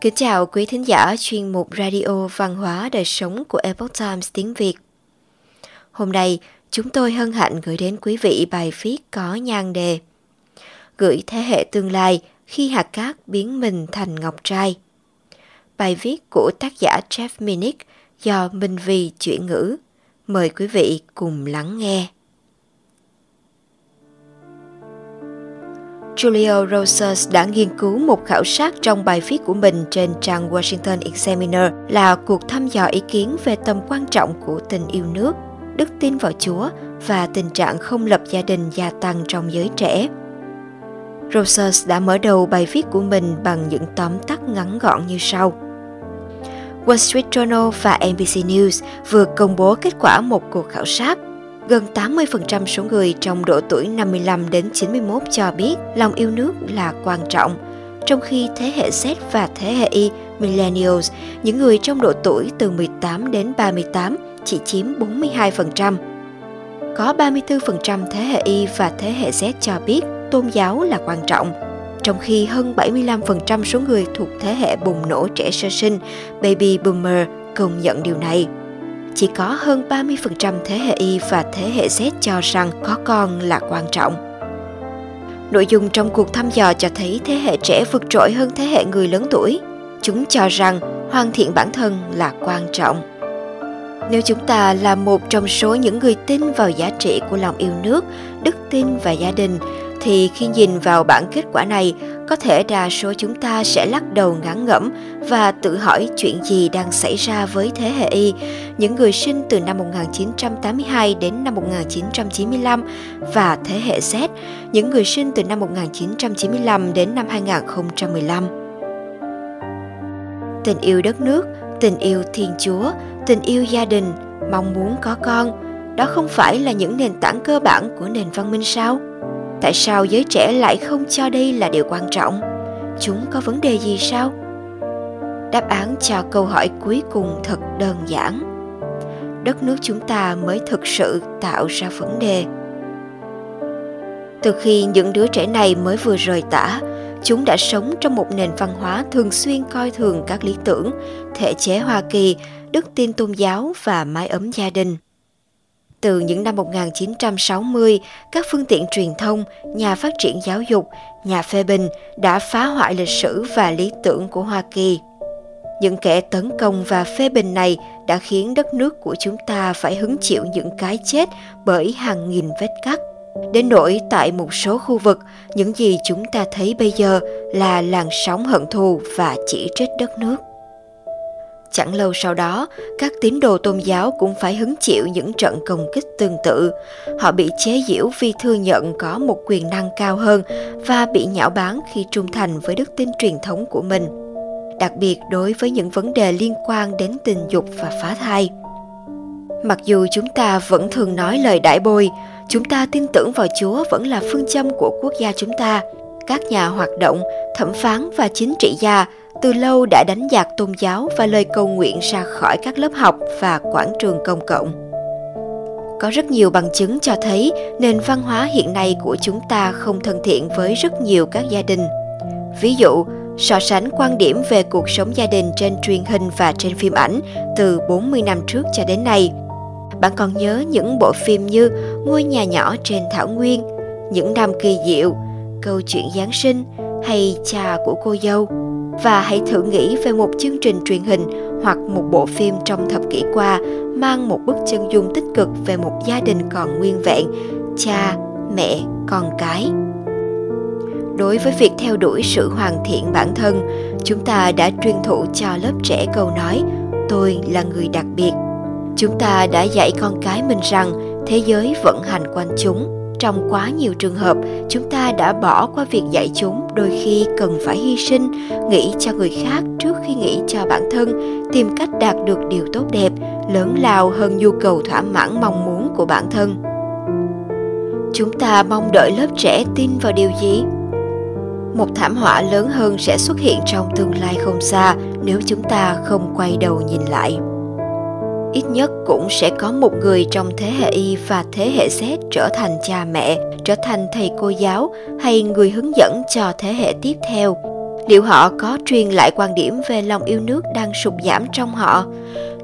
Kính chào quý thính giả chuyên mục Radio Văn hóa Đời Sống của Epoch Times tiếng Việt. Hôm nay, chúng tôi hân hạnh gửi đến quý vị bài viết có nhan đề Gửi thế hệ tương lai khi hạt cát biến mình thành ngọc trai. Bài viết của tác giả Jeff Minnick do Minh Vi chuyển ngữ. Mời quý vị cùng lắng nghe. Julio Rosas đã nghiên cứu một khảo sát trong bài viết của mình trên trang Washington Examiner là cuộc thăm dò ý kiến về tầm quan trọng của tình yêu nước, đức tin vào Chúa và tình trạng không lập gia đình gia tăng trong giới trẻ. Rosas đã mở đầu bài viết của mình bằng những tóm tắt ngắn gọn như sau. Wall Street Journal và NBC News vừa công bố kết quả một cuộc khảo sát gần 80% số người trong độ tuổi 55 đến 91 cho biết lòng yêu nước là quan trọng, trong khi thế hệ Z và thế hệ Y, Millennials, những người trong độ tuổi từ 18 đến 38 chỉ chiếm 42%. Có 34% thế hệ Y và thế hệ Z cho biết tôn giáo là quan trọng, trong khi hơn 75% số người thuộc thế hệ bùng nổ trẻ sơ sinh, baby boomer, công nhận điều này chỉ có hơn 30% thế hệ Y và thế hệ Z cho rằng có con là quan trọng. Nội dung trong cuộc thăm dò cho thấy thế hệ trẻ vượt trội hơn thế hệ người lớn tuổi. Chúng cho rằng hoàn thiện bản thân là quan trọng. Nếu chúng ta là một trong số những người tin vào giá trị của lòng yêu nước, đức tin và gia đình, thì khi nhìn vào bản kết quả này, có thể đa số chúng ta sẽ lắc đầu ngán ngẩm và tự hỏi chuyện gì đang xảy ra với thế hệ Y, những người sinh từ năm 1982 đến năm 1995 và thế hệ Z, những người sinh từ năm 1995 đến năm 2015. Tình yêu đất nước, tình yêu Thiên Chúa, tình yêu gia đình, mong muốn có con, đó không phải là những nền tảng cơ bản của nền văn minh sao? Tại sao giới trẻ lại không cho đây là điều quan trọng? Chúng có vấn đề gì sao? Đáp án cho câu hỏi cuối cùng thật đơn giản. Đất nước chúng ta mới thực sự tạo ra vấn đề. Từ khi những đứa trẻ này mới vừa rời tả, chúng đã sống trong một nền văn hóa thường xuyên coi thường các lý tưởng, thể chế hoa kỳ, đức tin tôn giáo và mái ấm gia đình từ những năm 1960, các phương tiện truyền thông, nhà phát triển giáo dục, nhà phê bình đã phá hoại lịch sử và lý tưởng của Hoa Kỳ. Những kẻ tấn công và phê bình này đã khiến đất nước của chúng ta phải hứng chịu những cái chết bởi hàng nghìn vết cắt. Đến nỗi tại một số khu vực, những gì chúng ta thấy bây giờ là làn sóng hận thù và chỉ trích đất nước. Chẳng lâu sau đó, các tín đồ tôn giáo cũng phải hứng chịu những trận công kích tương tự. Họ bị chế giễu vì thừa nhận có một quyền năng cao hơn và bị nhạo báng khi trung thành với đức tin truyền thống của mình. Đặc biệt đối với những vấn đề liên quan đến tình dục và phá thai. Mặc dù chúng ta vẫn thường nói lời đại bồi, chúng ta tin tưởng vào Chúa vẫn là phương châm của quốc gia chúng ta. Các nhà hoạt động, thẩm phán và chính trị gia từ lâu đã đánh giặc tôn giáo và lời cầu nguyện ra khỏi các lớp học và quảng trường công cộng. Có rất nhiều bằng chứng cho thấy nền văn hóa hiện nay của chúng ta không thân thiện với rất nhiều các gia đình. Ví dụ, so sánh quan điểm về cuộc sống gia đình trên truyền hình và trên phim ảnh từ 40 năm trước cho đến nay. Bạn còn nhớ những bộ phim như Ngôi nhà nhỏ trên thảo nguyên, Những năm kỳ diệu, Câu chuyện Giáng sinh hay Cha của cô dâu và hãy thử nghĩ về một chương trình truyền hình hoặc một bộ phim trong thập kỷ qua mang một bức chân dung tích cực về một gia đình còn nguyên vẹn, cha, mẹ, con cái. Đối với việc theo đuổi sự hoàn thiện bản thân, chúng ta đã truyền thụ cho lớp trẻ câu nói tôi là người đặc biệt. Chúng ta đã dạy con cái mình rằng thế giới vận hành quanh chúng trong quá nhiều trường hợp, chúng ta đã bỏ qua việc dạy chúng đôi khi cần phải hy sinh, nghĩ cho người khác trước khi nghĩ cho bản thân, tìm cách đạt được điều tốt đẹp, lớn lao hơn nhu cầu thỏa mãn mong muốn của bản thân. Chúng ta mong đợi lớp trẻ tin vào điều gì? Một thảm họa lớn hơn sẽ xuất hiện trong tương lai không xa nếu chúng ta không quay đầu nhìn lại ít nhất cũng sẽ có một người trong thế hệ Y và thế hệ Z trở thành cha mẹ, trở thành thầy cô giáo hay người hướng dẫn cho thế hệ tiếp theo. liệu họ có truyền lại quan điểm về lòng yêu nước đang sụt giảm trong họ?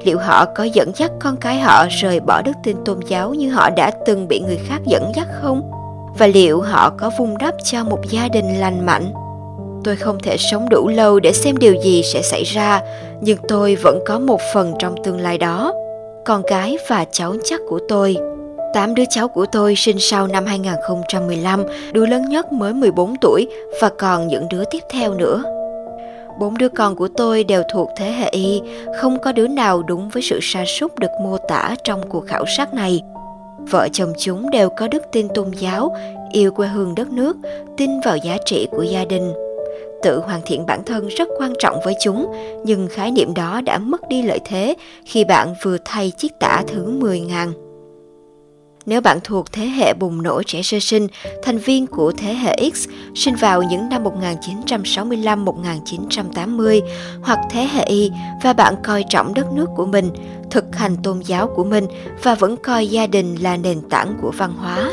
Liệu họ có dẫn dắt con cái họ rời bỏ đức tin tôn giáo như họ đã từng bị người khác dẫn dắt không? Và liệu họ có vun đắp cho một gia đình lành mạnh? Tôi không thể sống đủ lâu để xem điều gì sẽ xảy ra nhưng tôi vẫn có một phần trong tương lai đó con cái và cháu chắc của tôi Tám đứa cháu của tôi sinh sau năm 2015, đứa lớn nhất mới 14 tuổi và còn những đứa tiếp theo nữa. Bốn đứa con của tôi đều thuộc thế hệ Y, không có đứa nào đúng với sự sa sút được mô tả trong cuộc khảo sát này. Vợ chồng chúng đều có đức tin tôn giáo, yêu quê hương đất nước, tin vào giá trị của gia đình. Tự hoàn thiện bản thân rất quan trọng với chúng, nhưng khái niệm đó đã mất đi lợi thế khi bạn vừa thay chiếc tả thứ 10.000. Nếu bạn thuộc thế hệ bùng nổ trẻ sơ sinh, thành viên của thế hệ X sinh vào những năm 1965-1980 hoặc thế hệ Y và bạn coi trọng đất nước của mình, thực hành tôn giáo của mình và vẫn coi gia đình là nền tảng của văn hóa,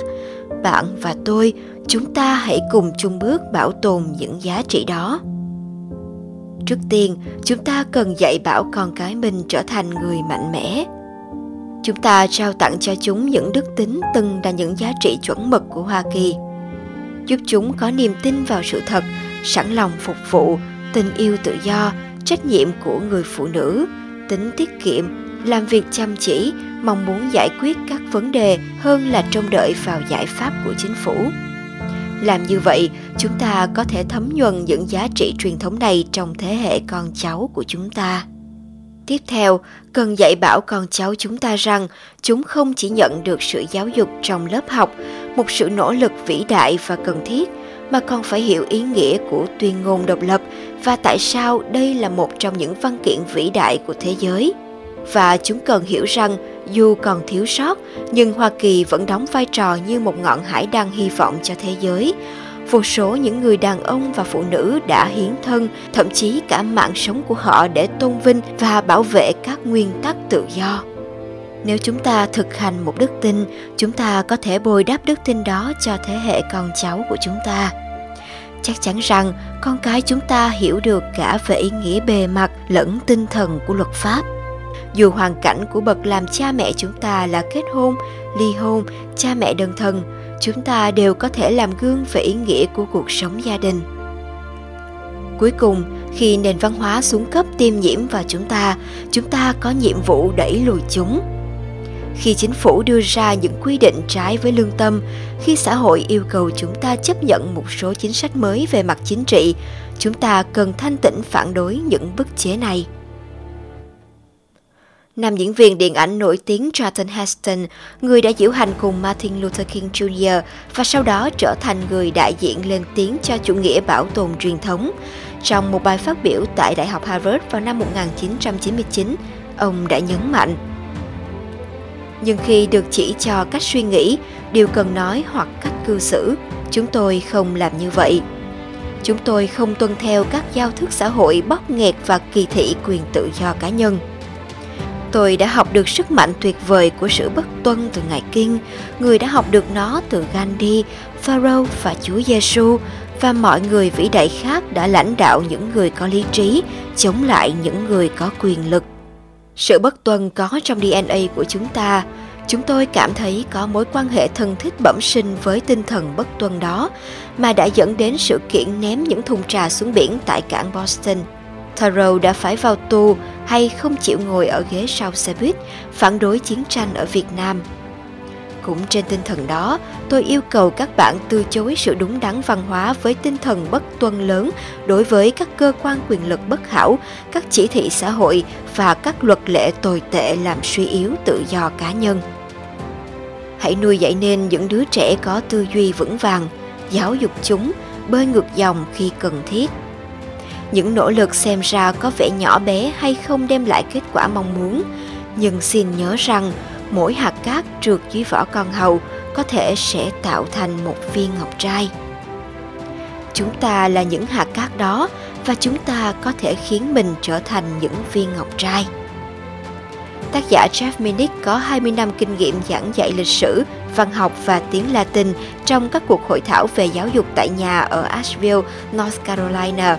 bạn và tôi, chúng ta hãy cùng chung bước bảo tồn những giá trị đó. Trước tiên, chúng ta cần dạy bảo con cái mình trở thành người mạnh mẽ, Chúng ta trao tặng cho chúng những đức tính từng là những giá trị chuẩn mực của Hoa Kỳ, giúp chúng có niềm tin vào sự thật, sẵn lòng phục vụ, tình yêu tự do, trách nhiệm của người phụ nữ, tính tiết kiệm, làm việc chăm chỉ, mong muốn giải quyết các vấn đề hơn là trông đợi vào giải pháp của chính phủ. Làm như vậy, chúng ta có thể thấm nhuần những giá trị truyền thống này trong thế hệ con cháu của chúng ta. Tiếp theo, cần dạy bảo con cháu chúng ta rằng chúng không chỉ nhận được sự giáo dục trong lớp học, một sự nỗ lực vĩ đại và cần thiết, mà còn phải hiểu ý nghĩa của tuyên ngôn độc lập và tại sao đây là một trong những văn kiện vĩ đại của thế giới. Và chúng cần hiểu rằng dù còn thiếu sót, nhưng Hoa Kỳ vẫn đóng vai trò như một ngọn hải đăng hy vọng cho thế giới, vô số những người đàn ông và phụ nữ đã hiến thân, thậm chí cả mạng sống của họ để tôn vinh và bảo vệ các nguyên tắc tự do. Nếu chúng ta thực hành một đức tin, chúng ta có thể bồi đắp đức tin đó cho thế hệ con cháu của chúng ta. Chắc chắn rằng con cái chúng ta hiểu được cả về ý nghĩa bề mặt lẫn tinh thần của luật pháp. Dù hoàn cảnh của bậc làm cha mẹ chúng ta là kết hôn, ly hôn, cha mẹ đơn thân, chúng ta đều có thể làm gương về ý nghĩa của cuộc sống gia đình. Cuối cùng khi nền văn hóa xuống cấp tiêm nhiễm vào chúng ta chúng ta có nhiệm vụ đẩy lùi chúng. Khi chính phủ đưa ra những quy định trái với lương tâm khi xã hội yêu cầu chúng ta chấp nhận một số chính sách mới về mặt chính trị chúng ta cần thanh tĩnh phản đối những bức chế này. Nam diễn viên điện ảnh nổi tiếng Charlton Heston, người đã diễu hành cùng Martin Luther King Jr. và sau đó trở thành người đại diện lên tiếng cho chủ nghĩa bảo tồn truyền thống. Trong một bài phát biểu tại Đại học Harvard vào năm 1999, ông đã nhấn mạnh Nhưng khi được chỉ cho cách suy nghĩ, điều cần nói hoặc cách cư xử, chúng tôi không làm như vậy. Chúng tôi không tuân theo các giao thức xã hội bóp nghẹt và kỳ thị quyền tự do cá nhân Tôi đã học được sức mạnh tuyệt vời của sự bất tuân từ Ngài Kinh, người đã học được nó từ Gandhi, Pharaoh và Chúa Giêsu và mọi người vĩ đại khác đã lãnh đạo những người có lý trí chống lại những người có quyền lực. Sự bất tuân có trong DNA của chúng ta. Chúng tôi cảm thấy có mối quan hệ thân thiết bẩm sinh với tinh thần bất tuân đó mà đã dẫn đến sự kiện ném những thùng trà xuống biển tại cảng Boston – Thoreau đã phải vào tù hay không chịu ngồi ở ghế sau xe buýt, phản đối chiến tranh ở Việt Nam. Cũng trên tinh thần đó, tôi yêu cầu các bạn từ chối sự đúng đắn văn hóa với tinh thần bất tuân lớn đối với các cơ quan quyền lực bất hảo, các chỉ thị xã hội và các luật lệ tồi tệ làm suy yếu tự do cá nhân. Hãy nuôi dạy nên những đứa trẻ có tư duy vững vàng, giáo dục chúng, bơi ngược dòng khi cần thiết những nỗ lực xem ra có vẻ nhỏ bé hay không đem lại kết quả mong muốn. Nhưng xin nhớ rằng mỗi hạt cát trượt dưới vỏ con hầu có thể sẽ tạo thành một viên ngọc trai. Chúng ta là những hạt cát đó và chúng ta có thể khiến mình trở thành những viên ngọc trai. Tác giả Jeff Minnick có 20 năm kinh nghiệm giảng dạy lịch sử, văn học và tiếng Latin trong các cuộc hội thảo về giáo dục tại nhà ở Asheville, North Carolina.